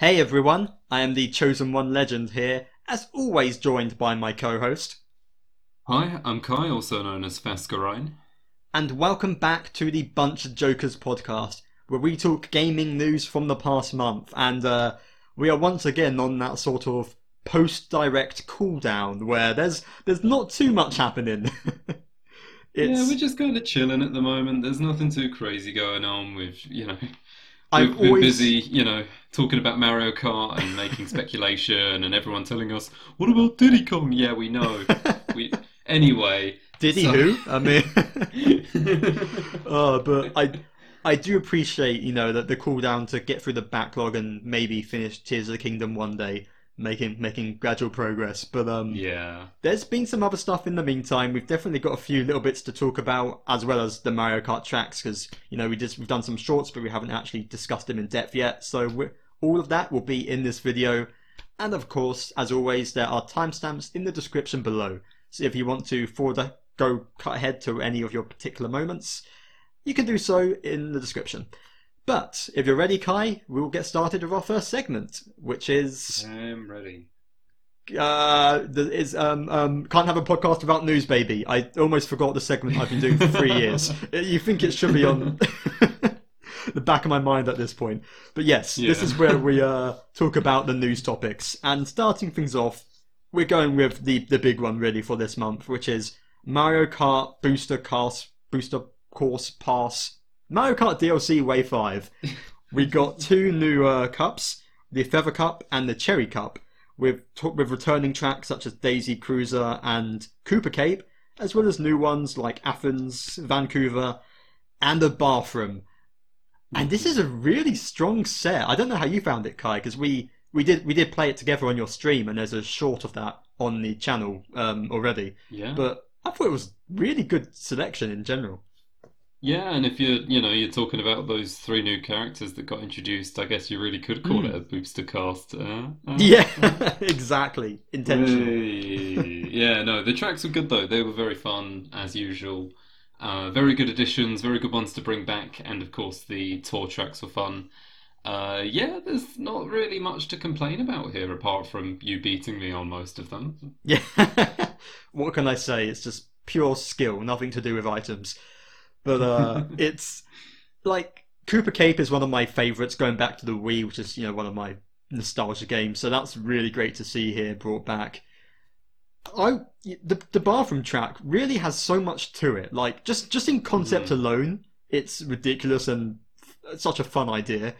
Hey everyone, I am the Chosen One Legend here, as always joined by my co-host. Hi, I'm Kye, also known as Fascurreyn. And welcome back to the BunchaJokahs podcast, where we talk gaming news from the past month, and uh, we are once again on that sort of post-direct cooldown where there's there's not too much happening. Yeah, we're just kind of chilling at the moment. There's nothing too crazy going on. We've, you know, I've been always- busy, you know, talking about Mario Kart and making speculation, and everyone telling us, "What about Diddy Kong?" Yeah, we know. we anyway. Did he so- who? I mean, oh, but I I do appreciate you know that the cooldown to get through the backlog and maybe finish Tears of the Kingdom one day, making making gradual progress. But um, yeah, there's been some other stuff in the meantime. We've definitely got a few little bits to talk about, as well as the Mario Kart tracks, because you know we just we've done some shorts, but we haven't actually discussed them in depth yet. So all of that will be in this video, and of course, as always, there are timestamps in the description below. So if you want to forward go cut ahead to any of your particular moments, you can do so in the description. But if you're ready, Kye, we'll get started with our first segment, which is I'm ready. uh, is um, um, can't have a podcast without news, baby. I almost forgot the segment I've been doing for three years. You think it should be on the back of my mind at this point, but yes, this is where we uh, talk about the news topics. And starting things off, we're going with the the big one really for this month, which is Mario Kart Booster Cast Booster Course Pass Mario Kart DLC Wave Five. We got two new uh, cups, the Feather Cup and the Cherry Cup with with returning tracks such as Daisy Cruiser and Koopa Cape, as well as new ones like Athens, Vancouver, and the Bathroom. And this is a really strong set. I don't know how you found it, Kye, because we, we did we did play it together on your stream, and there's a short of that on the channel um, already. Yeah. But I thought it was really good selection in general. Yeah, and if you're, you know, you're talking about those three new characters that got introduced, I guess you really could call Mm. it a booster cast. Uh, uh, Yeah, exactly. Intentional. Yeah, no, the tracks were good though. They were very fun as usual. Uh, very good additions, very good ones to bring back, and of course the tour tracks were fun. Uh, yeah, there's not really much to complain about here apart from you beating me on most of them. Yeah. what can I say? It's just pure skill, nothing to do with items. But uh, it's like Koopa Cape is one of my favorites, going back to the Wii, which is you know one of my nostalgia games. So that's really great to see here brought back. I the the bathroom track really has so much to it. Like just just in concept Mhm. alone, it's ridiculous and f- such a fun idea.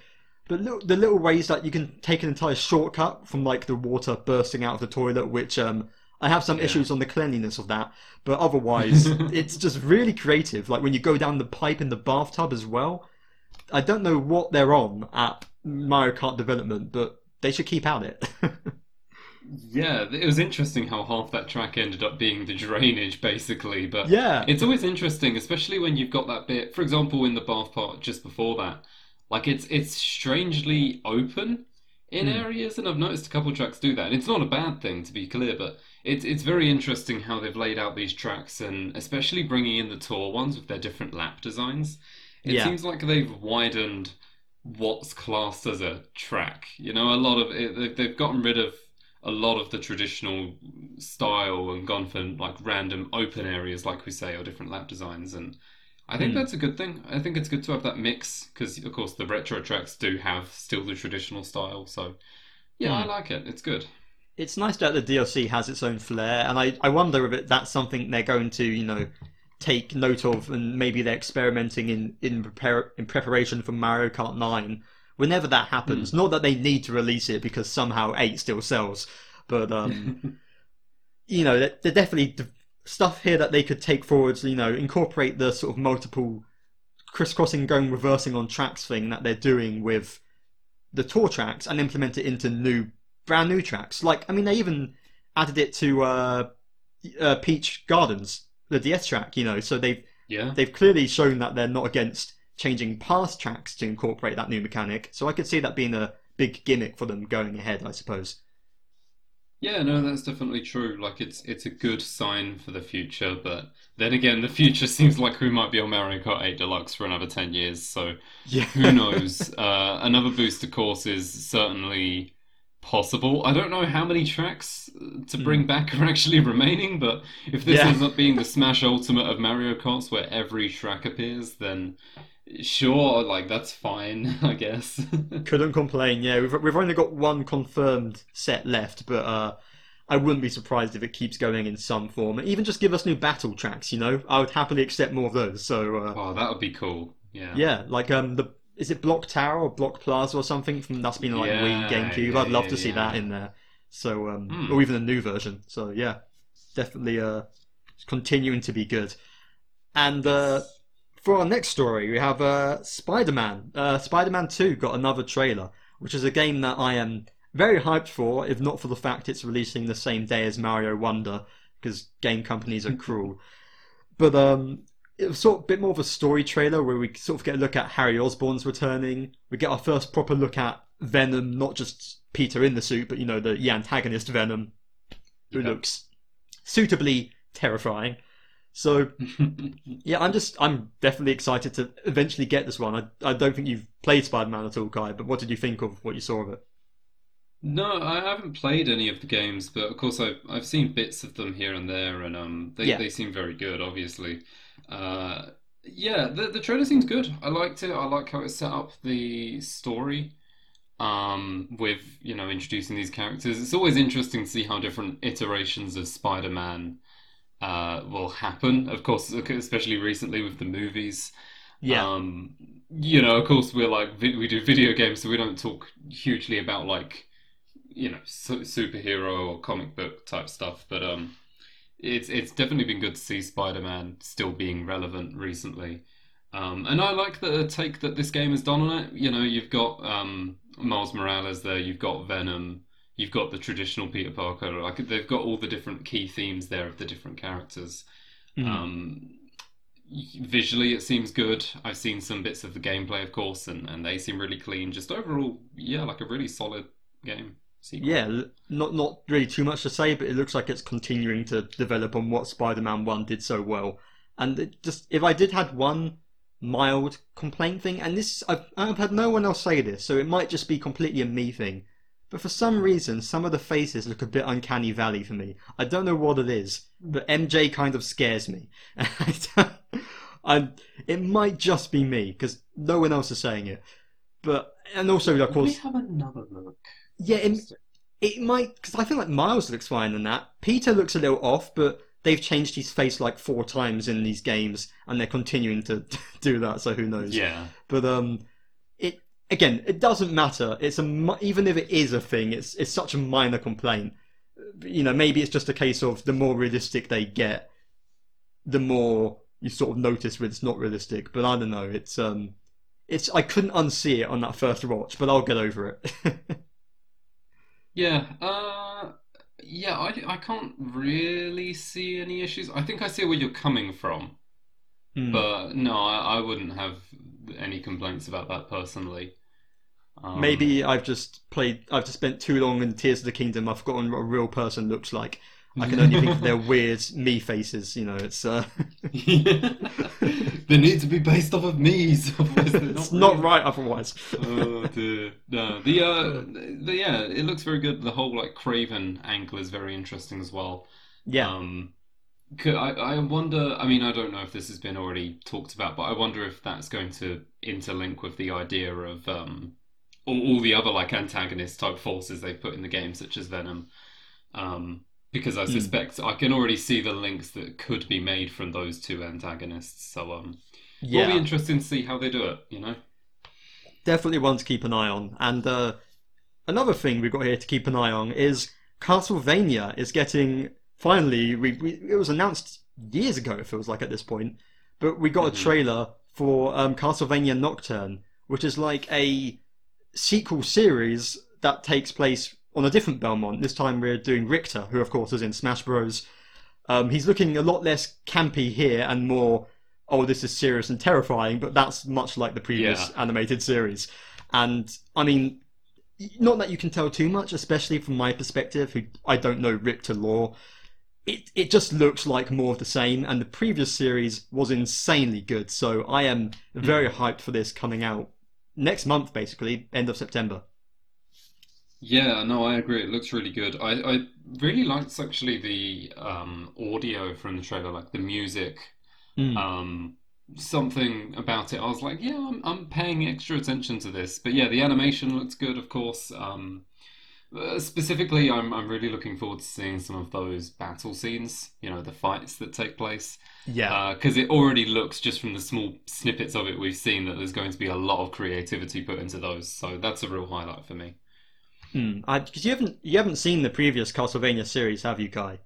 But little, the little ways that you can take an entire shortcut from like the water bursting out of the toilet, which um I have some Yeah. issues on the cleanliness of that, but otherwise it's just really creative. Like when you go down the pipe in the bathtub as well. I don't know what they're on at Mario Kart development, but they should keep at it. Yeah, it was interesting how half that track ended up being the drainage, basically. But yeah. it's always interesting, especially when you've got that bit. For example, in the bath part just before that, like it's it's strangely open in Hmm. areas, and I've noticed a couple tracks do that. And it's not a bad thing, to be clear, but it's it's very interesting how they've laid out these tracks, and especially bringing in the tour ones with their different lap designs. It Yeah. seems like they've widened what's classed as a track. You know, a lot of it, they've- they've gotten rid of a lot of the traditional style and gone for like random open areas, like we say, or different lap designs. And I think Hmm. that's a good thing. I think it's good to have that mix because, of course, the retro tracks do have still the traditional style. So, yeah, I Hmm. like it. It's good. It's nice that the DLC has its own flair, and I, I wonder if it, that's something they're going to, you know, take note of, and maybe they're experimenting in in, prepare, in preparation for Mario Kart 9. Whenever that happens, not that they need to release it because somehow 8 still sells, but um, you know, there, there definitely d- stuff here that they could take forwards. You know, incorporate the sort of multiple crisscrossing, going reversing on tracks thing that they're doing with the tour tracks, and implement it into new, brand new tracks. Like, I mean, they even added it to uh, uh, Peach Gardens, the DS track. You know, so they've yeah. they've clearly shown that they're not against changing past tracks to incorporate that new mechanic. So I could see that being a big gimmick for them going ahead. I suppose. Yeah, no, that's definitely true. Like it's it's a good sign for the future, but then again, the future seems like we might be on Mario Kart 8 Deluxe for another 10 years, so Yeah. who knows? Uh, another booster course is certainly possible. I don't know how many tracks uh, to bring back are actually remaining, but if this Yeah. ends up being the Smash Ultimate of Mario Karts where every track appears, then sure, like that's fine, I guess. Couldn't complain. Yeah, we've we've only got one confirmed set left, but uh, I wouldn't be surprised if it keeps going in some form. Even just give us new battle tracks. You know, I would happily accept more of those. So uh, Oh, that would be cool. Yeah. yeah, like um the is it Block Tower or Block Plaza or something from that's been like Yeah, Wii, GameCube. yeah, I'd love yeah, to see that in there. So um Hmm. or even a new version. So yeah, definitely uh continuing to be good. And uh for our next story, we have uh, Spider-Man. Uh, Spider-Man 2 got another trailer, which is a game that I am very hyped for, if not for the fact it's releasing the same day as Mario Wonder, because game companies are cruel. But um, it was sort of a bit more of a story trailer where we sort of get a look at Harry Osborn's returning. We get our first proper look at Venom, not just Peter in the suit, but you know the, the antagonist Venom, who Yeah. looks suitably terrifying. So yeah, I'm just I'm definitely excited to eventually get this one. I I don't think you've played Spider-Man at all, Kye, but what did you think of what you saw of it? No, I haven't played any of the games, but of course I've I've seen bits of them here and there, and um, they Yeah. they seem very good, obviously. Uh, yeah, the the trailer seems good. I liked it. I like how it set up the story, um, with you know introducing these characters. It's always interesting to see how different iterations of Spider-Man uh will happen. Of course, especially recently with the movies. Yeah, Um, you know, of course, we're like vi- we do video games, so we don't talk hugely about like you know su- superhero or comic book type stuff. But um, it's it's definitely been good to see Spider-Man still being relevant recently. Um, and I like the take that this game has done on it. You know, you've got um, Miles Morales there, you've got Venom, you've got the traditional Peter Parker. Like they've got all the different key themes there of the different characters. Mhm. Um, visually, it seems good. I've seen some bits of the gameplay, of course, and, and they seem really clean. Just overall, yeah, like a really solid game. Sequel. yeah. Not not really too much to say, but it looks like it's continuing to develop on what Spider-Man One did so well. And it just if I did had one mild complaint thing, and this I've I've had no one else say this, so it might just be completely a me thing. But for some reason, some of the faces look a bit uncanny valley for me. I don't know what it is, but MJ kind of scares me. I don't- it might just be me because no one else is saying it. But and also, of Let me course, have another look. Yeah, it, it might because I feel like Miles looks fine in that. Peter looks a little off, but they've changed his face like four times in these games, and they're continuing to do that. So who knows? Yeah. But um, it again, it doesn't matter. It's a even if it is a thing, it's it's such a minor complaint. You know, maybe it's just a case of the more realistic they get, the more you sort of notice when it's not realistic. But I don't know. It's um, it's I couldn't unsee it on that first watch, but I'll get over it. Yeah. Uh, yeah. I, I can't really see any issues. I think I see where you're coming from, Hmm. but no, I, I wouldn't have any complaints about that personally. Um, Maybe I've just played. I've just spent too long in Tears of the Kingdom. I've forgotten what a real person looks like. I can only think of their weird me faces. You know, it's uh, they need to be based off of me's. it's not right otherwise. oh dear. No, the uh, the, yeah, it looks very good. The whole like Kraven angle is very interesting as well. Yeah, Um, could, I I wonder. I mean, I don't know if this has been already talked about, but I wonder if that's going to interlink with the idea of um all, all the other like antagonist type forces they've put in the game, such as Venom. Um, because I Hmm. suspect I can already see the links that could be made from those two antagonists. So um, it'll be interesting to see how they do it. You know. definitely one to keep an eye on. And uh, another thing we've got here to keep an eye on is Castlevania is getting finally. We, we it was announced years ago. It feels like at this point, but we got Mhm. a trailer for um, Castlevania Nocturne, which is like a sequel series that takes place on a different Belmont. This time we're doing Richter, who of course is in Smash Bros. Um, he's looking a lot less campy here and more, oh, this is serious and terrifying, but that's much like the previous Yeah. animated series. And I mean, not that you can tell too much, especially from my perspective, who I don't know Richter lore. It it just looks like more of the same, and the previous series was insanely good. So I am very hyped for this coming out next month, basically end of September. Yeah, no, I agree. It looks really good. I, I really liked actually the um, audio from the trailer, like the music. Mm. Um, something about it. I was like, yeah, I'm, I'm paying extra attention to this. But yeah, the animation looks good, of course. Um, uh, specifically, I'm I'm really looking forward to seeing some of those battle scenes. You know, the fights that take place. Yeah, Because it already looks just from the small snippets of it we've seen that there's going to be a lot of creativity put into those. So that's a real highlight for me. Because you haven't you haven't seen the previous Castlevania series, have you, Kye?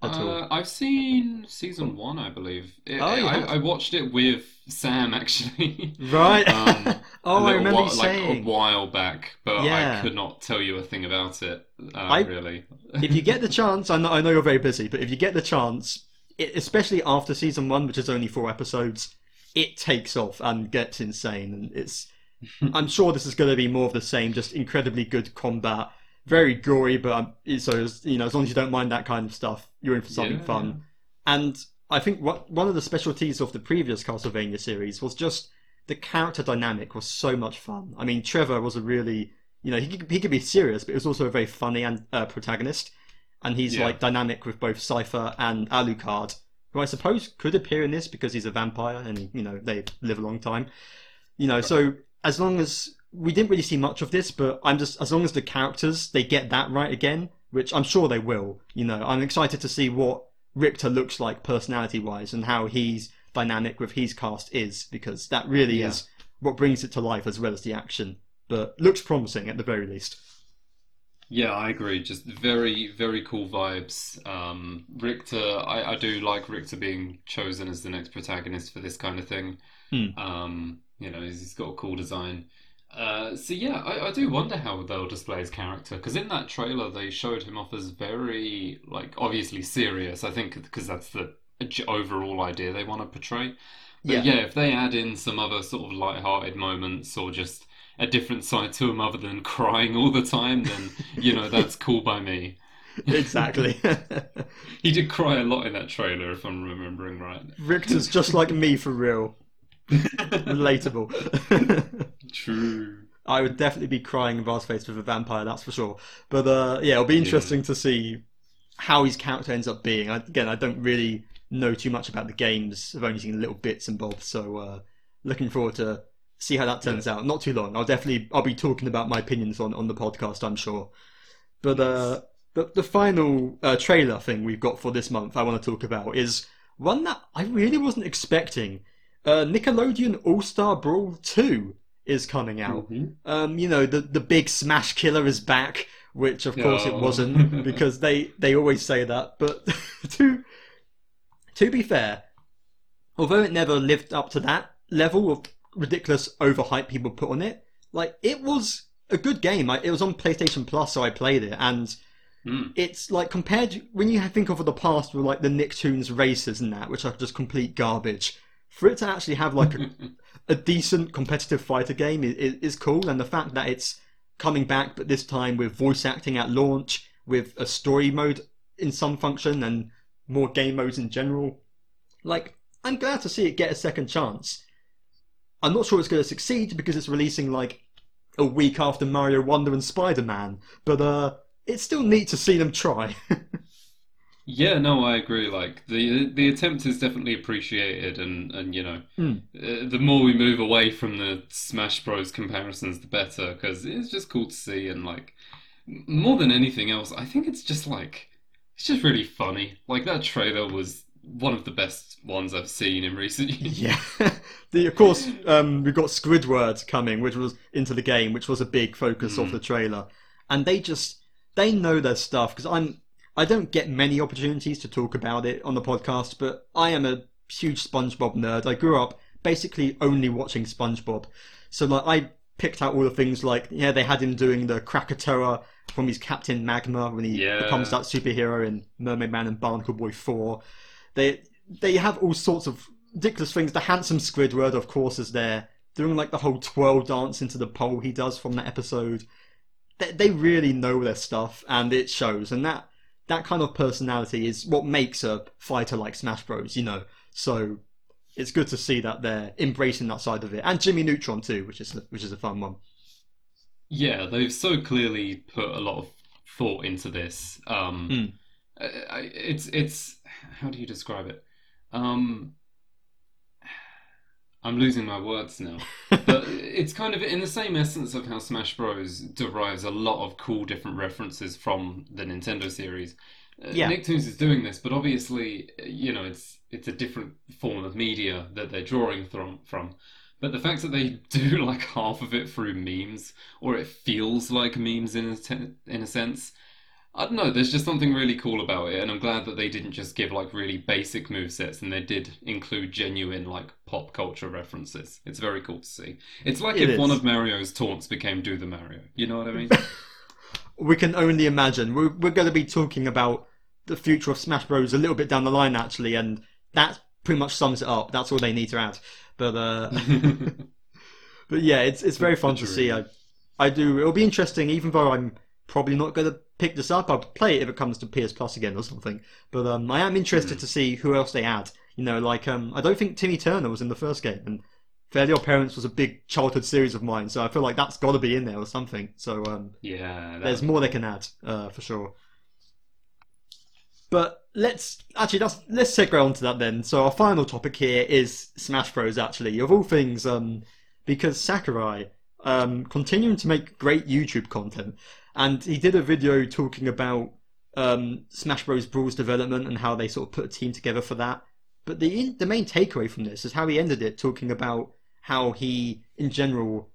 At all? Uh, I've seen season one, I believe. It- Oh, you I. I watched it with Sam actually. Right. Um, oh, I remember while, you like a while back, but Yeah. I could not tell you a thing about it. Uh, I- really. if you get the chance, I know, I know you're very busy, but if you get the chance, it, especially after season one, which is only four episodes, it takes off and gets insane. And it's, I'm sure this is going to be more of the same, just incredibly good combat, very gory, but um, so as, you know, as long as you don't mind that kind of stuff, you're in for something Yeah, fun. And I think what one of the specialties of the previous Castlevania series was just the character dynamic was so much fun. I mean, Trevor was a really, you know, he could, he could be serious, but he was also a very funny and uh, protagonist. And he's Yeah. like dynamic with both Sypha and Alucard, who I suppose could appear in this because he's a vampire and you know they live a long time. You know, so as long as we didn't really see much of this, but I'm just as long as the characters they get that right again, which I'm sure they will. You know, I'm excited to see what Richter looks like personality wise and how he's dynamic with his cast is because that really Yeah. is what brings it to life as well as the action. But looks promising at the very least. Yeah, I agree. Just very, very cool vibes. Um, Richter, I, I do like Richter being chosen as the next protagonist for this kind of thing. Hmm. Um, you know, he's got a cool design. Uh, so yeah, I, I do wonder how they'll display his character because in that trailer they showed him off as very like obviously serious. I think because that's the overall idea they want to portray. But Yeah. yeah. if they add in some other sort of light-hearted moments or just a different side to him other than crying all the time, then you know that's cool by me. exactly. He did cry a lot in that trailer, if I'm remembering right. Richter's just like me for real. Relatable. True. I would definitely be crying in Vast Face with a vampire, that's for sure. But uh, yeah, it'll be interesting to see how his character ends up being. I, again, I don't really know too much about the games. I've only seen little bits and bobs, so uh, looking forward to see how that turns out. Not too long. I'll definitely I'll be talking about my opinions on, on the podcast. I'm sure. But uh, the the final uh, trailer thing we've got for this month I want to talk about is one that I really wasn't expecting. Uh, Nickelodeon All Star Brawl 2 is coming out. Mhm. Um, you know, the the big Smash Killer is back, which of course it Oh. wasn't because they they always say that. But to to be fair, although it never lived up to that level of ridiculous overhype people put on it, like it was a good game. I, it was on PlayStation Plus, so I played it, and Mm. it's like compared when you think of the past with like the Nicktoons races and that, which are just complete garbage. For it to actually have like a, a decent competitive fighter game is, is, cool, and the fact that it's coming back, but this time with voice acting at launch, with a story mode in some function, and more game modes in general. Like, I'm glad to see it get a second chance. I'm not sure it's going to succeed because it's releasing like a week after Mario Wonder and Spider Man, but uh, it's still neat to see them try. Yeah, no, I agree. Like the the attempt is definitely appreciated, and and you know, Mm. uh, the more we move away from the Smash Bros comparisons, the better, because it's just cool to see, and like more than anything else, I think it's just like it's just really funny. Like that trailer was one of the best ones I've seen in recent years. Yeah, the, of course um, we've got Squidward coming, which was into the game, which was a big focus of Mm. the trailer, and they just they know their stuff because I'm I don't get many opportunities to talk about it on the podcast, but I am a huge SpongeBob nerd. I grew up basically only watching SpongeBob, so like I picked out all the things like yeah they had him doing the Krakatoa from his Captain Magma when he Yeah. becomes that superhero in Mermaid Man and Barnacle Boy Four. They they have all sorts of ridiculous things. The handsome Squidward, of course, is there. doing like the whole twirl dance into the pole he does from that episode. They, they really know their stuff, and it shows. And that that kind of personality is what makes a fighter like Smash Bros. You know, so it's good to see that they're embracing that side of it, and Jimmy Neutron too, which is which is a fun one. Yeah, they've so clearly put a lot of thought into this. Um, Mm. I- I- it's it's how do you describe it? Um, I'm losing my words now. but it's kind of in the same essence of how Smash Bros. derives a lot of cool different references from the Nintendo series. Uh, Yeah. Nicktoons is doing this, but obviously, uh, you know, it's it's a different form of media that they're drawing from. from. But the fact that they do like half of it through memes, or it feels like memes in a, te- in a sense, I don't know. There's just something really cool about it, and I'm glad that they didn't just give like really basic movesets, and they did include genuine like pop culture references. It's very cool to see. It's like It if one of Mario's taunts became "Do the Mario." You know what I mean? we can only imagine. We're, we're going to be talking about the future of Smash Bros. a little bit down the line, actually, and that pretty much sums it up. That's all they need to add. But uh, but yeah, it's it's very fun to see. I I do. It'll be interesting, even though I'm probably not going to pick this up. I'll play it if it comes to PS Plus again or something. But um, I am interested to see who else they add. You know, like um, I don't think Timmy Turner was in the first game, and Fairly Odd Parents was a big childhood series of mine, so I feel like that's got to be in there or something. So um, yeah, there's more they can add uh, for sure. But let's actually let's let's segue on to that then. So our final topic here is Smash Bros. Actually, of all things, um, because Sakurai um, continuing to make great YouTube content, and he did a video talking about um, Smash Bros. Brawl's development and how they sort of put a team together for that. But the the main takeaway from this is how he ended it, talking about how he, in general,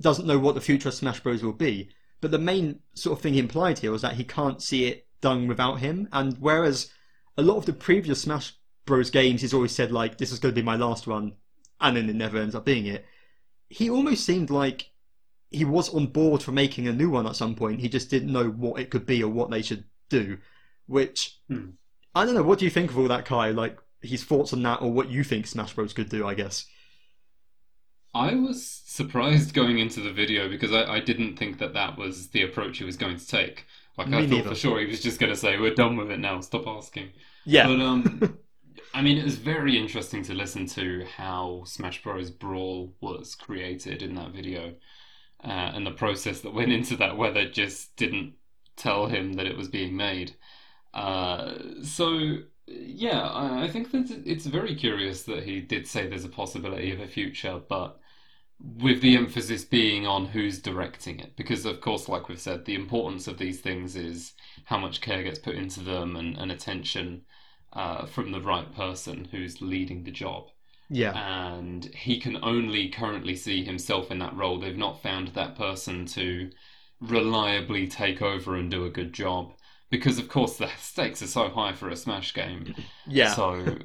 doesn't know what the future of Smash Bros. will be. But the main sort of thing he implied here was that he can't see it done without him. And whereas a lot of the previous Smash Bros. games, he's always said like, "This is going to be my last one," and then it never ends up being it. He almost seemed like he was on board for making a new one at some point. He just didn't know what it could be or what they should do. Which Hmm. I don't know. What do you think of all that, Kye? Like his thoughts on that, or what you think Smash Bros. could do? I guess. I was surprised going into the video because I, I didn't think that that was the approach he was going to take. Like Me I thought neither. for sure he was just going to say, "We're done with it now. Stop asking." Yeah. But um, I mean, it was very interesting to listen to how Smash Bros. Brawl was created in that video, uh, and the process that went into that, where they just didn't tell him that it was being made. Uh, so yeah, I, I think that it's very curious that he did say there's a possibility of a future, but with the emphasis being on who's directing it, because of course, like we've said, the importance of these things is how much care gets put into them and, and attention uh, from the right person who's leading the job. Yeah. And he can only currently see himself in that role. They've not found that person to reliably take over and do a good job. Because, of course, the stakes are so high for a Smash game. Yeah. So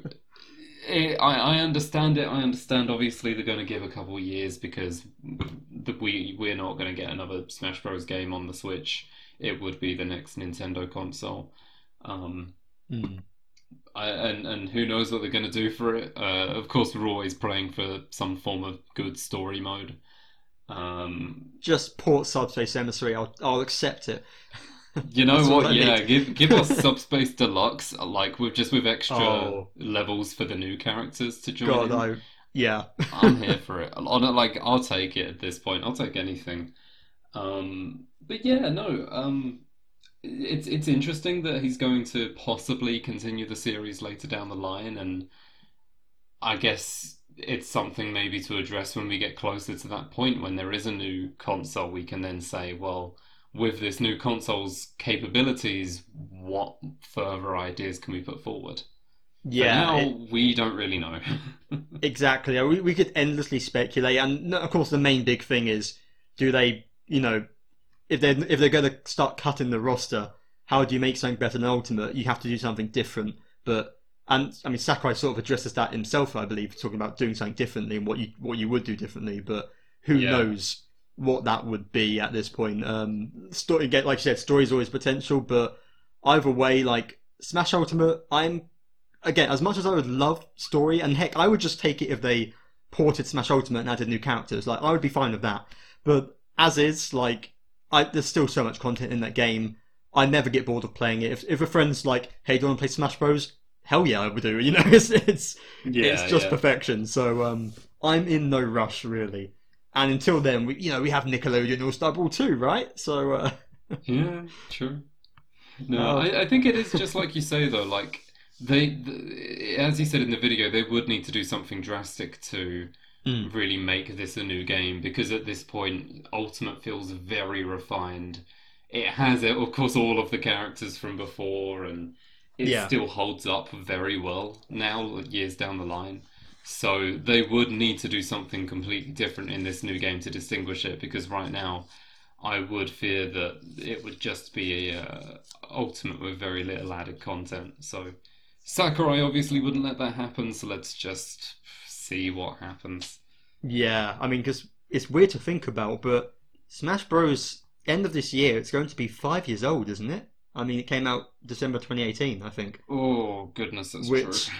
it, I, I understand it. I understand. Obviously, they're going to give a couple of years because the, we we're not going to get another Smash Bros. game on the Switch. It would be the next Nintendo console. Um, Hmm. I, and and who knows what they're going to do for it? Uh, of course, we're always praying for some form of good story mode. Um, Just port Subspace Emissary. I'll I'll accept it. you know what? Yeah, need. give give us Subspace Deluxe, like with just with extra Oh. levels for the new characters to join. God. I yeah. I'm here for it. On like, I'll take it at this point. I'll take anything. Um, but yeah, no. Um, it's it's interesting that he's going to possibly continue the series later down the line, and I guess it's something maybe to address when we get closer to that point when there is a new console. We can then say, well, with this new console's capabilities, what further ideas can we put forward? Yeah, it- we don't really know. exactly. We, we could endlessly speculate, and of course, the main big thing is, do they, you know, if they if they're going to start cutting the roster, how do you make something better than Ultimate? You have to do something different. But and I mean, Sakurai sort of addresses that himself, I believe, talking about doing something differently and what you what you would do differently. But who Yeah. knows what that would be at this point? Um, story, get like you said, story's always potential, but either way, like Smash Ultimate, I'm again as much as I would love story, and heck, I would just take it if they ported Smash Ultimate and added new characters. Like I would be fine with that. But as is, like I, there's still so much content in that game. I never get bored of playing it. If, if a friend's like, "Hey, do you want to play Smash Bros?" Hell yeah, I would do. You know, it's it's Yeah, it's just yeah. perfection. So um, I'm in no rush really. And until then, we you know we have Nickelodeon All Star 2, right? So uh, Yeah, true. No, No. I, I think it is just like you say though. Like they, th as you said in the video, they would need to do something drastic to Mm. really make this a new game because at this point, Ultimate feels very refined. It has, of course, all of the characters from before, and it Yeah. still holds up very well now, years down the line. So they would need to do something completely different in this new game to distinguish it because right now I would fear that it would just be a uh, ultimate with very little added content. So Sakurai obviously wouldn't let that happen. So let's just see what happens. yeah, I mean, because it's weird to think about, but Smash Bros. end of this year, it's going to be five years old, isn't it? I mean, it came out December 2018, I think. Oh goodness, that's Which- true.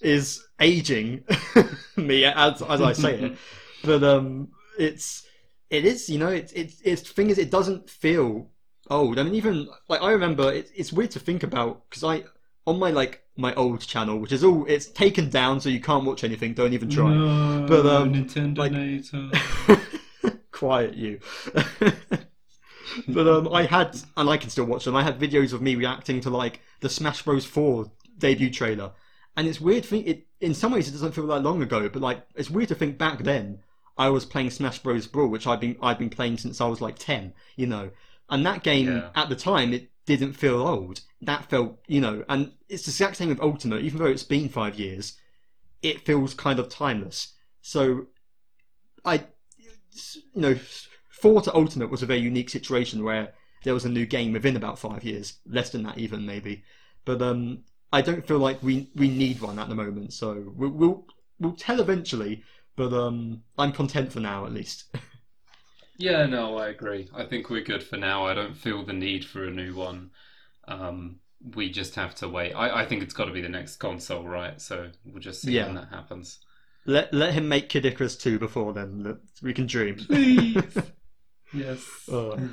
is aging me as as I say it. But um, it's it is you know it's it's it's the thing is it doesn't feel old. I mean even like I remember it, it's weird to think about because I on my like my old channel which is all it's taken down so you can't watch anything. Don't even try. No, But, um, Nintendo like- Quiet you. but um, I had, and I can still watch them. I had videos of me reacting to like the Smash Bros. Four debut trailer, and it's weird. to Think it in some ways it doesn't feel that long ago, but like it's weird to think back then I was playing Smash Bros. Brawl, which I've been I've been playing since I was like ten, you know, and that game Yeah. at the time it didn't feel old. That felt, you know, and it's the exact same with Ultimate. Even though it's been five years, it feels kind of timeless. So, I, you know, four to Ultimate was a very unique situation where there was a new game within about five years, less than that even maybe. But um, I don't feel like we we need one at the moment. So we'll we'll, we'll tell eventually. But um, I'm content for now at least. Yeah, no, I agree. I think we're good for now. I don't feel the need for a new one. Um, we just have to wait. I, I think it's got to be the next console, right? So we'll just see Yeah. when that happens. let let him make Kid Icarus two before then. We can dream. Please. yes. Oh.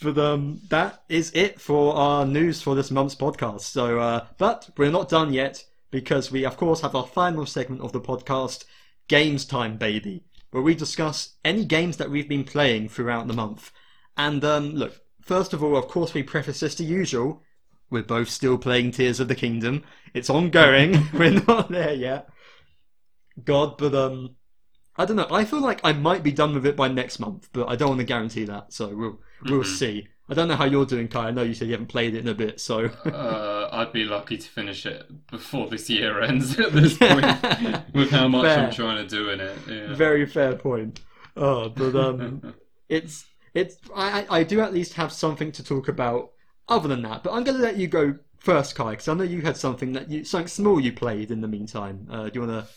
But um, that is it for our news for this month's podcast. So, uh, but we're not done yet because we, of course, have our final segment of the podcast, Games Time, baby, where we discuss any games that we've been playing throughout the month. And um, look, first of all, of course, we preface this to usual. We're both still playing Tears of the Kingdom. It's ongoing. we're not there yet. God, but um, I don't know. I feel like I might be done with it by next month, but I don't want to guarantee that. So we'll we'll see. I don't know how you're doing, Kye. I know you said you haven't played it in a bit, so uh, I'd be lucky to finish it before this year ends at this point, with how much Fair. I'm trying to do in it. Yeah. very fair point. Oh, but um, it's it's I I do at least have something to talk about other than that. But I'm going to let you go first, Kye, because I know you had something that you something small you played in the meantime. Uh, do you want to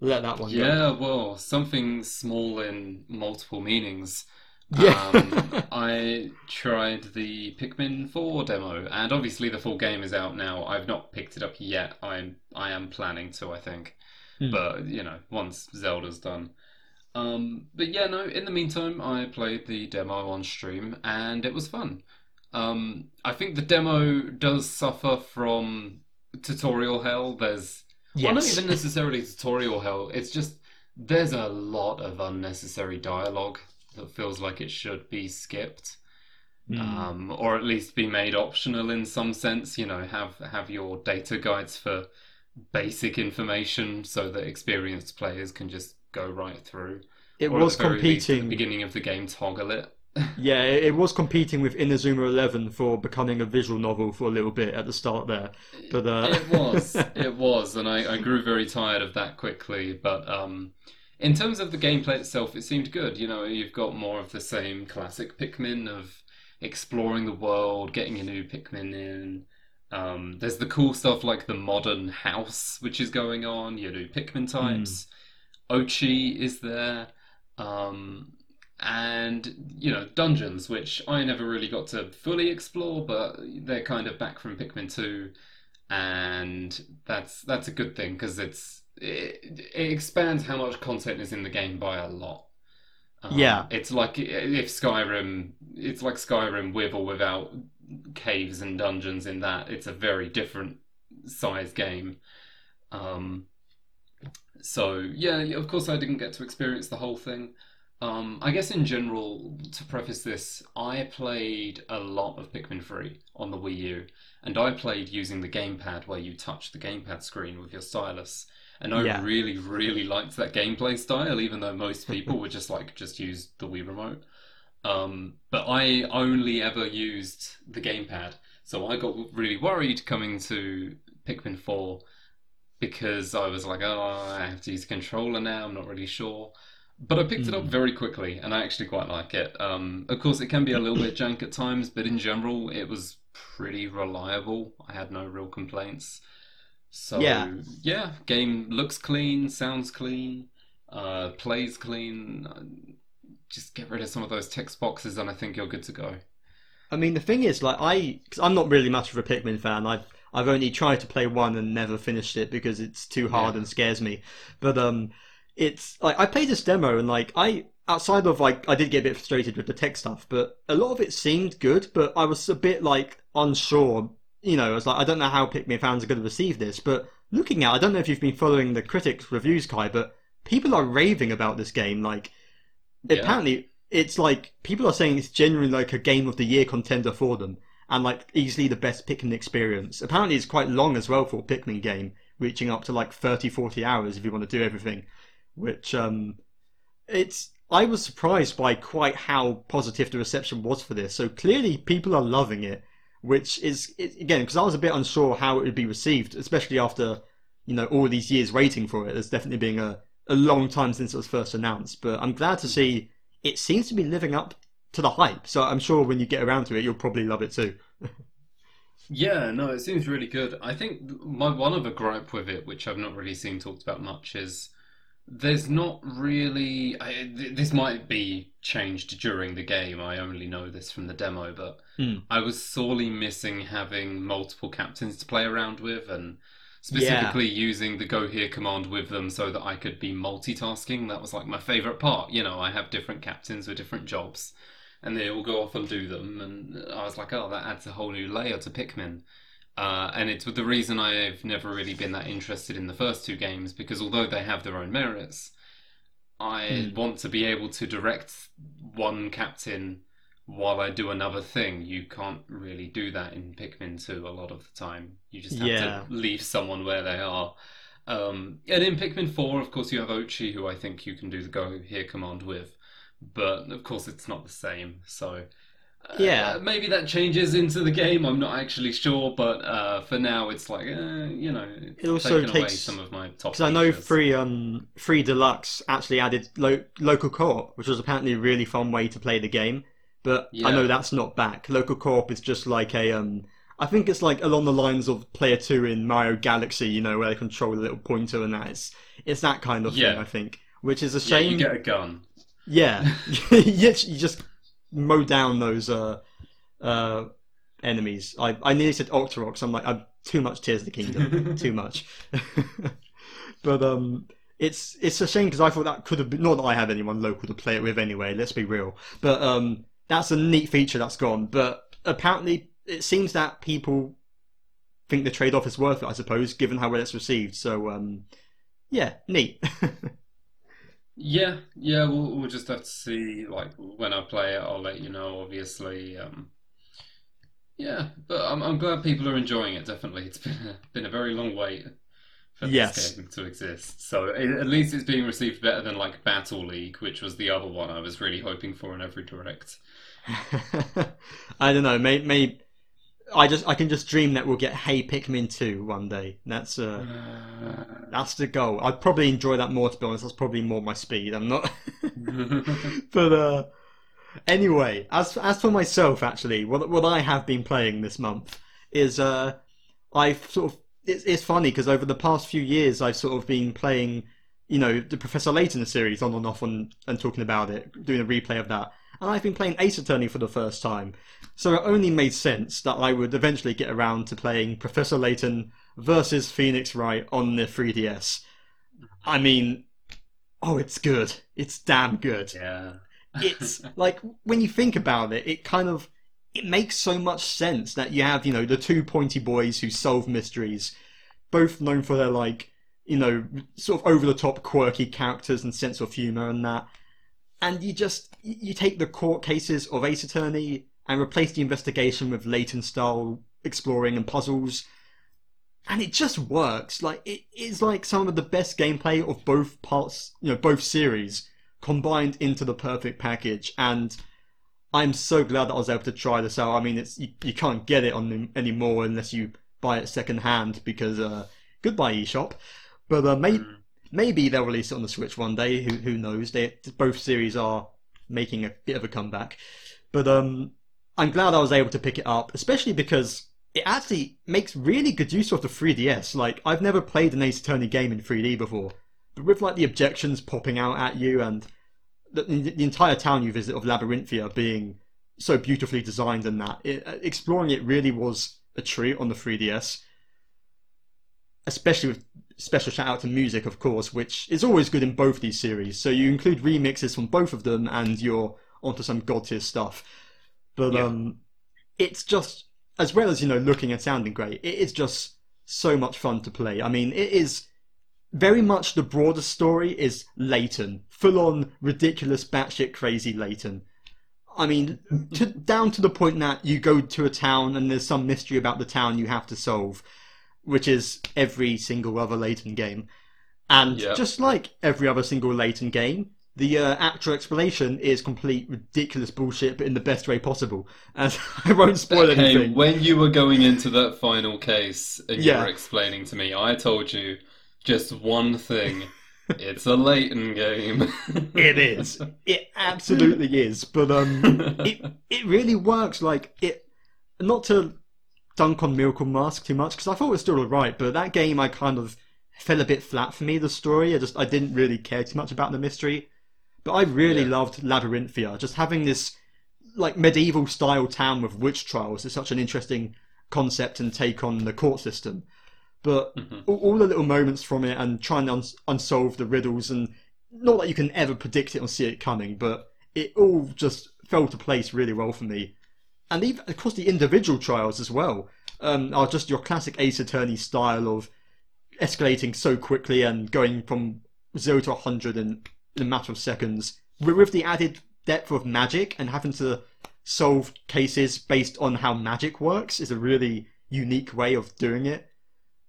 let that one go? Yeah, well, something small in multiple meanings. Yeah. um, I tried the Pikmin 4 demo, and obviously the full game is out now. I've not picked it up yet. I'm I am planning to, I think, Hmm. but you know, once Zelda's done. Um, but yeah, no. In the meantime, I played the demo on stream, and it was fun. Um, I think the demo does suffer from tutorial hell. There's well, not even necessarily tutorial hell. It's just there's a lot of unnecessary dialogue that feels like it should be skipped, Mm. um, or at least be made optional in some sense. You know, have have your data guides for basic information so that experienced players can just go right through. it or was the very least, at the competing. beginning of the game, toggle it. Yeah, it it was competing with Inazuma Eleven for becoming a visual novel for a little bit at the start there. But uh... it was it was and I, I grew very tired of that quickly but um in terms of the gameplay itself it seemed good you know you've got more of the same classic pikmin of exploring the world getting a new pikmin in. Um there's the cool stuff like the modern house which is going on your new pikmin types. Oatchi is there. Um and you know dungeons which i never really got to fully explore but they're kind of back from pikmin 2 and that's that's a good thing because it's it, it expands how much content is in the game by a lot. Um, Yeah. it's like if Skyrim, it's like Skyrim with or without caves and dungeons. In that, it's a very different size game. Um, so yeah, of course, I didn't get to experience the whole thing. Um, I guess in general, to preface this, I played a lot of Pikmin 3 on the Wii U, and I played using the gamepad where you touch the gamepad screen with your stylus. And I Yeah. really, really liked that gameplay style, even though most people would just like just use the Wii remote. Um, but I only ever used the gamepad, so I got really worried coming to Pikmin 4 because I was like, oh, I have to use a controller now. I'm not really sure. But I picked it up Mm. very quickly, and I actually quite like it. Um, of course, it can be a little bit jank at times, but in general, it was pretty reliable. I had no real complaints. So Yeah. yeah, game looks clean, sounds clean, uh, plays clean. Uh, Just get rid of some of those text boxes, and I think you're good to go. I mean, the thing is, like, I, cause I'm not really much of a Pikmin fan. I've, I've only tried to play one and never finished it because it's too hard Yeah. and scares me. But um, it's like I played this demo and like I, outside of like, I did get a bit frustrated with the tech stuff, but a lot of it seemed good. But I was a bit like unsure. You know, I was like, I don't know how Pikmin fans are going to receive this. But looking at, I don't know if you've been following the critics' reviews, Kye, but people are raving about this game. Like, Yeah. apparently it's like people are saying it's genuinely like a game of the year contender for them and like easily the best Pikmin experience. Apparently it's quite long as well for a Pikmin game, reaching up to like 30 40 hours if you want to do everything, which um it's I was surprised by quite how positive the reception was for this. So clearly people are loving it, which is again because I was a bit unsure how it would be received, especially after you know all these years waiting for it. There's definitely been a a long time since it was first announced, but I'm glad to see it seems to be living up to the hype. So I'm sure when you get around to it, you'll probably love it too. Yeah, no, it seems really good. I think my one other gripe with it, which I've not really seen talked about much, is there's not really. I, th- this might be changed during the game. I only know this from the demo, but Hmm. I was sorely missing having multiple captains to play around with, and specifically using the go here command with them so that I could be multitasking. That was like my favorite part. You know, I have different captains with different jobs and they all go off and do them. And I was like, oh, that adds a whole new layer to Pikmin. Uh, and it's the reason I've never really been that interested in the first two games because although they have their own merits, I Hmm. want to be able to direct one captain while I do another thing. You can't really do that in Pikmin 2 a lot of the time. You just have Yeah. to leave someone where they are. Um, and in Pikmin 4, of course, you have Oatchi, who I think you can do the go here command with. But of course, it's not the same. So uh, Yeah. maybe that changes into the game. I'm not actually sure, but uh, for now, it's like uh, you know, It also takes- some of my top. Because I know free um free deluxe actually added lo- local co-op, which was apparently a really fun way to play the game. But I know that's not back. Local co-op is just like a um. I think it's like along the lines of Player Two in Mario Galaxy, you know, where they control a little pointer and that. It's it's that kind of thing, I think. Which is a Yeah, shame. you get a gun. Yeah, you just mow down those uh, uh, enemies. I I nearly said Octoroks. I'm like, I'm too much Tears of the Kingdom, too much. but um, it's it's a shame because I thought that could have been. Not that I have anyone local to play it with anyway. Let's be real. But um, that's a neat feature that's gone. But apparently, it seems that people think the trade-off is worth it. I suppose, given how well it's received. So um, yeah, neat. Yeah, yeah, we'll we'll just have to see. Like when I play it, I'll let you know. Obviously, um, yeah, but I'm I'm glad people are enjoying it. Definitely, it's been a, been a very long wait for this Yes. game to exist. So it, at least it's being received better than like Battle League, which was the other one I was really hoping for in every direct. I don't know. May, may I just I can just dream that we'll get Hey Pikmin two one day. That's uh that's the goal. I'd probably enjoy that more to be honest. That's probably more my speed. I'm not. but uh, anyway, as as for myself, actually, what what I have been playing this month is uh, I've sort of it's it's funny because over the past few years I've sort of been playing, you know, the Professor Layton series on and off on and talking about it, doing a replay of that, and I've been playing Ace Attorney for the first time. So it only made sense that I would eventually get around to playing Professor Layton versus Phoenix Wright on the 3DS. I mean, oh, it's good. It's damn good. Yeah. It's like when you think about it, it kind of it makes so much sense that you have you know the two pointy boys who solve mysteries, both known for their like you know sort of over the top quirky characters and sense of humor and that, and you just you take the court cases of Ace Attorney and replace the investigation with Layton style exploring and puzzles. And it just works. Like it is like some of the best gameplay of both parts, you know, both series combined into the perfect package. And I'm so glad that I was able to try this out. I mean, it's you, you can't get it on anymore unless you buy it second hand because uh, goodbye eShop. But uh, may. Maybe they'll release it on the Switch one day. Who who knows? They both series are making a bit of a comeback. But um, I'm glad I was able to pick it up, especially because it actually makes really good use of the 3DS. Like I've never played an Ace Attorney game in 3D before, but with like the objections popping out at you and the, the entire town you visit of Labyrinthia being so beautifully designed and that it, uh, exploring it really was a treat on the 3DS. Especially with special shout out to music, of course, which is always good in both these series. So you include remixes from both of them, and you're onto some god tier stuff. But Yeah. um, it's just as well as you know looking and sounding great. It is just so much fun to play. I mean, it is very much the broader story is Layton, full on ridiculous, batshit crazy Layton. I mean, to, down to the point that you go to a town and there's some mystery about the town you have to solve, which is every single other Layton game. And Yeah. just like every other single Layton game, the uh, actual explanation is complete ridiculous bullshit, but in the best way possible. And I won't spoil Hey, anything. when you were going into that final case and you were explaining to me, I told you just one thing. it's a Layton game. It is. It absolutely is. But um, it it really works. Like it, not to dunk on Miracle Mask too much because I thought it was still alright. But that game, I kind of fell a bit flat for me. The story, I just I didn't really care too much about the mystery. But I really Yeah. loved Labyrinthia. Just having this like medieval style town with witch trials is such an interesting concept and take on the court system. But Mhm. all, all the little moments from it and trying to uns unsolve the riddles and not that you can ever predict it or see it coming, but it all just fell to place really well for me. And even, of course, the individual trials as well um, are just your classic Ace Attorney style of escalating so quickly and going from zero to 100 in, in a matter of seconds, with the added depth of magic and having to solve cases based on how magic works is a really unique way of doing it.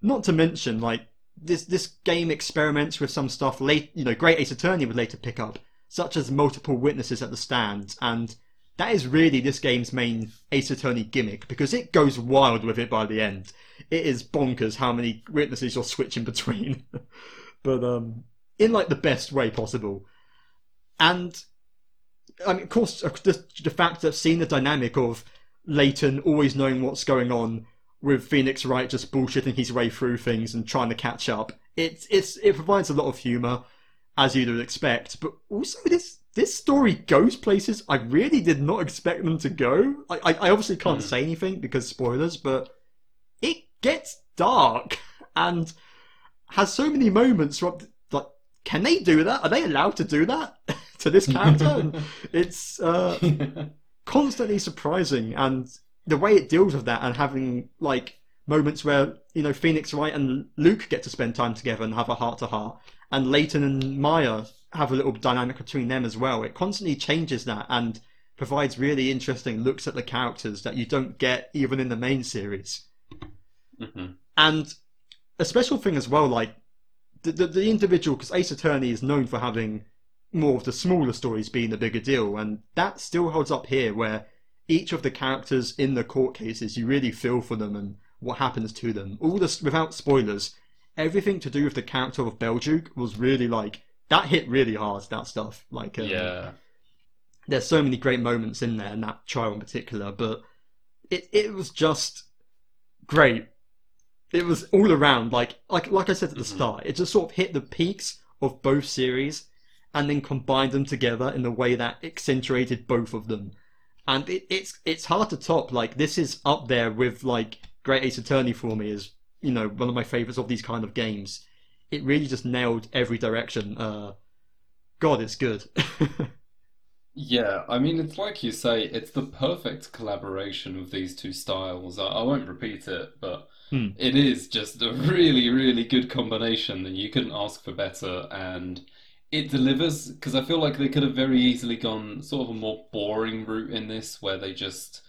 Not to mention, like this this game experiments with some stuff late, you know, Great Ace Attorney would later pick up, such as multiple witnesses at the stand, and that is really this game's main Ace Attorney gimmick because it goes wild with it by the end. It is bonkers how many witnesses you're switching between, but um, in like the best way possible. And I mean, of course, the, the fact that seeing the dynamic of Layton always knowing what's going on with Phoenix Wright just bullshitting his way through things and trying to catch up, it's it's it provides a lot of humor, as you'd expect. But also, this this story goes places I really did not expect them to go. I I, I obviously can't Hmm. say anything because spoilers, but it gets dark and has so many moments where like, can they do that? Are they allowed to do that to this character? It's uh, constantly surprising and the way it deals with that and having like moments where you know Phoenix Wright and Luke get to spend time together and have a heart to heart and Layton and Maya have a little dynamic between them as well it constantly changes that and provides really interesting looks at the characters that you don't get even in the main series Mhm. and a special thing as well, like the the, the individual, because Ace Attorney is known for having more of the smaller stories being the bigger deal, and that still holds up here, where each of the characters in the court cases, you really feel for them and what happens to them. All this without spoilers, everything to do with the character of Belduke was really like that hit really hard. That stuff, like um, yeah. there's so many great moments in there, in that trial in particular, but it it was just great. It was all around, like like like I said at the Mhm. start, it just sort of hit the peaks of both series and then combined them together in a way that accentuated both of them. And it, it's it's hard to top. Like this is up there with like Great Ace Attorney for me as you know one of my favorites of these kind of games. It really just nailed every direction. Uh, God, it's good. Yeah, I mean, it's like you say, it's the perfect collaboration of these two styles. I, I won't repeat it, but Hmm. it is just a really, really good combination, and you couldn't ask for better. And it delivers, because I feel like they could have very easily gone sort of a more boring route in this, where they just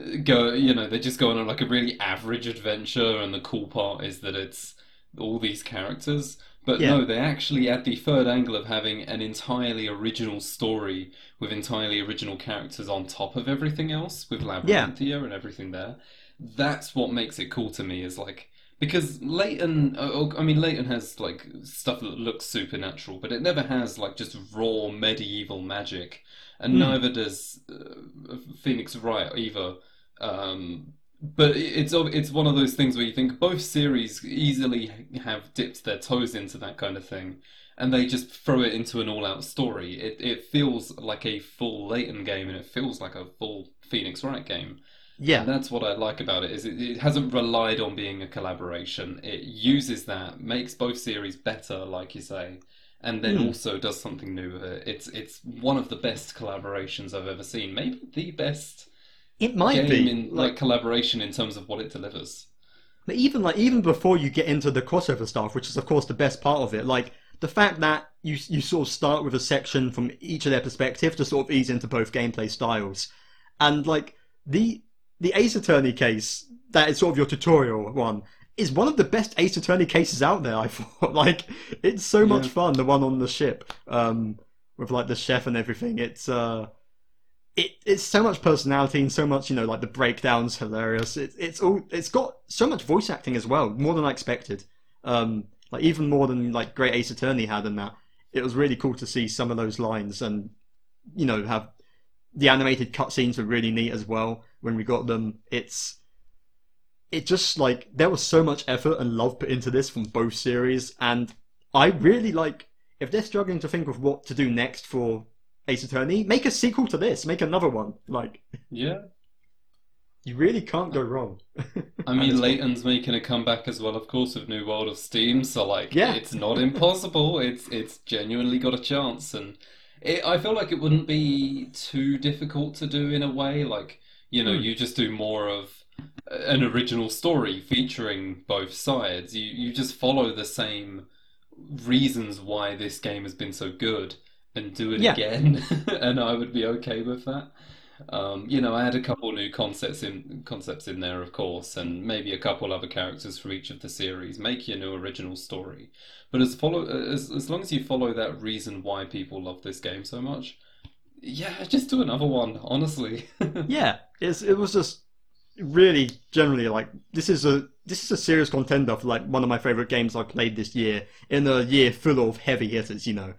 uh, go, you know, they just go on a, like a really average adventure, and the cool part is that it's all these characters. But Yeah. no, they actually add the third angle of having an entirely original story with entirely original characters on top of everything else, with Yeah. And everything there. That's what makes it cool to me. Is like because Layton, uh, I mean, Layton has like stuff that looks supernatural, but it never has like just raw medieval magic, and Hmm. neither does uh, Phoenix Wright either. Um, but it's it's one of those things where you think both series easily have dipped their toes into that kind of thing, and they just throw it into an all-out story. It it feels like a full Layton game, and it feels like a full Phoenix Wright game. Yeah, and that's what I like about it is it, it hasn't relied on being a collaboration. It uses that, makes both series better, like you say, and then Hmm. also does something new with it. It's it's one of the best collaborations I've ever seen. Maybe the best it might game be in like collaboration in terms of what it delivers. But even like even before you get into the crossover stuff, which is of course the best part of it, like the fact that you you sort of start with a section from each of their perspective to sort of ease into both gameplay styles, and like the the Ace Attorney case that is sort of your tutorial one is one of the best Ace Attorney cases out there. I thought like it's so much fun. The one on the ship, um, with like the chef and everything. It's uh. It, it's so much personality and so much you know like the breakdowns hilarious. It, it's all it's got so much voice acting as well more than i expected. Um like even more than like great ace attorney had in that. It was really cool to see some of those lines and you know have the animated cutscenes were really neat as well when we got them. It's it just like there was so much effort and love put into this from both series. And i really like if they're struggling to think of what to do next for ace attorney make a sequel to this make another one like Yeah, you really can't go wrong I mean, Layton's making a comeback as well, of course, with New World of Steam. So like, Yeah. it's not impossible. it's it's genuinely got a chance, and it, I feel like it wouldn't be too difficult to do in a way. Like, you know, Hmm. you just do more of an original story featuring both sides. You you just follow the same reasons why this game has been so good and do it Yeah. again, and I would be okay with that. Um, you know, I had a couple new concepts in concepts in there, of course, and maybe a couple other characters from each of the series. Make your new original story, but as follow as as long as you follow that reason why people love this game so much, yeah, just do another one. Honestly, yeah, it's, it was just really generally like this is a this is a serious contender for like one of my favorite games I played this year in a year full of heavy hitters, you know.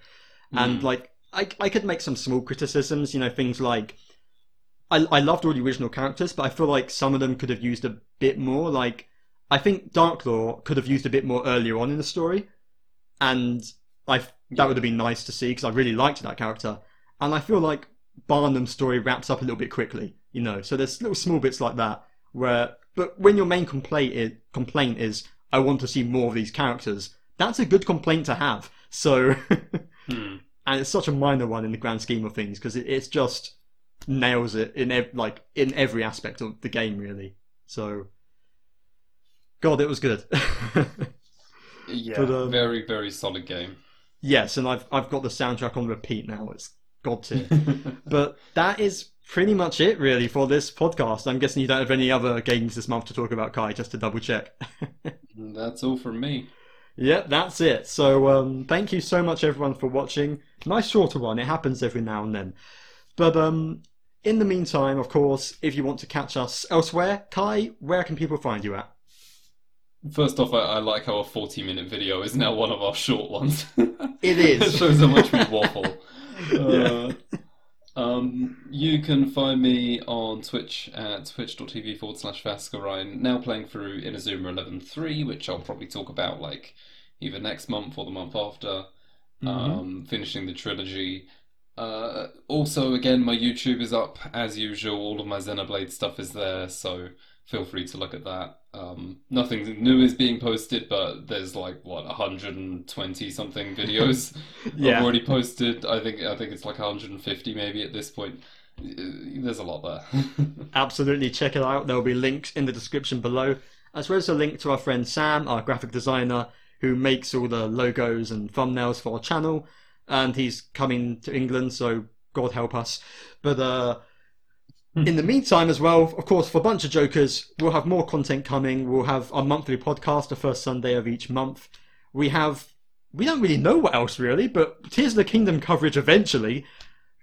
And Mm. like I I could make some small criticisms, you know, things like I I loved all the original characters, but I feel like some of them could have used a bit more. Like I think Darklaw could have used a bit more earlier on in the story, and I that would have been nice to see because I really liked that character. And I feel like Barnum's story wraps up a little bit quickly, you know. So there's little small bits like that where, but when your main complaint is, complaint is, I want to see more of these characters. That's a good complaint to have. So, Hmm. and it's such a minor one in the grand scheme of things because it, it's just nails it in ev- like in every aspect of the game, really. So, God, it was good. yeah, But, um, very very solid game. yes, and I've I've got the soundtrack on repeat now. It's god tier. But that is pretty much it, really, for this podcast. I'm guessing you don't have any other games this month to talk about, Kye, just to double check. That's all from me. Yep, that's it. So, um, thank you so much, everyone, for watching. Nice shorter one. It happens every now and then. But um, in the meantime, of course, if you want to catch us elsewhere, Kye, where can people find you at? First off, I, I like how a 40 minute video is now one of our short ones. It is. it shows how much we waffle. Yeah. Um, you can find me on Twitch at twitch.tv forward slash Fascurreyn, now playing through Inazuma 11.3, which I'll probably talk about like either next month or the month after. Mm-hmm. Um, finishing the trilogy. Uh, also, again, my YouTube is up as usual. All of my Xenoblade stuff is there, so feel free to look at that. Um, nothing new is being posted, but there's like what 120 something videos Yeah. Already posted. I think I think it's like 150 maybe at this point. Uh, There's a lot there. Absolutely, check it out. There will be links in the description below, as well as a link to our friend Samm, our graphic designer, who makes all the logos and thumbnails for our channel. And he's coming to England, so God help us. But uh, in the meantime, as well, of course, for BunchaJokahs, we'll have more content coming. We'll have our monthly podcast the first Sunday of each month. We have. We don't really know what else, really, but Tears of the Kingdom coverage eventually.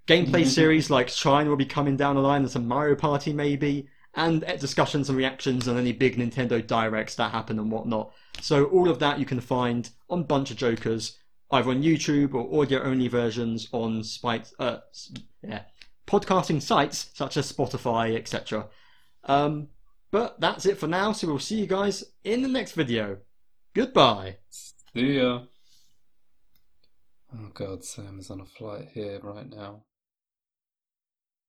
Gameplay series like Shine will be coming down the line, and some Mario Party maybe, and discussions and reactions on any big Nintendo directs that happen and whatnot. So all of that you can find on BunchaJokahs, either on YouTube or audio-only versions on Spite, uh, yeah, podcasting sites such as Spotify, etc. Um, but that's it for now. So we'll see you guys in the next video. Goodbye. See ya. Oh god, Samm is on a flight here right now.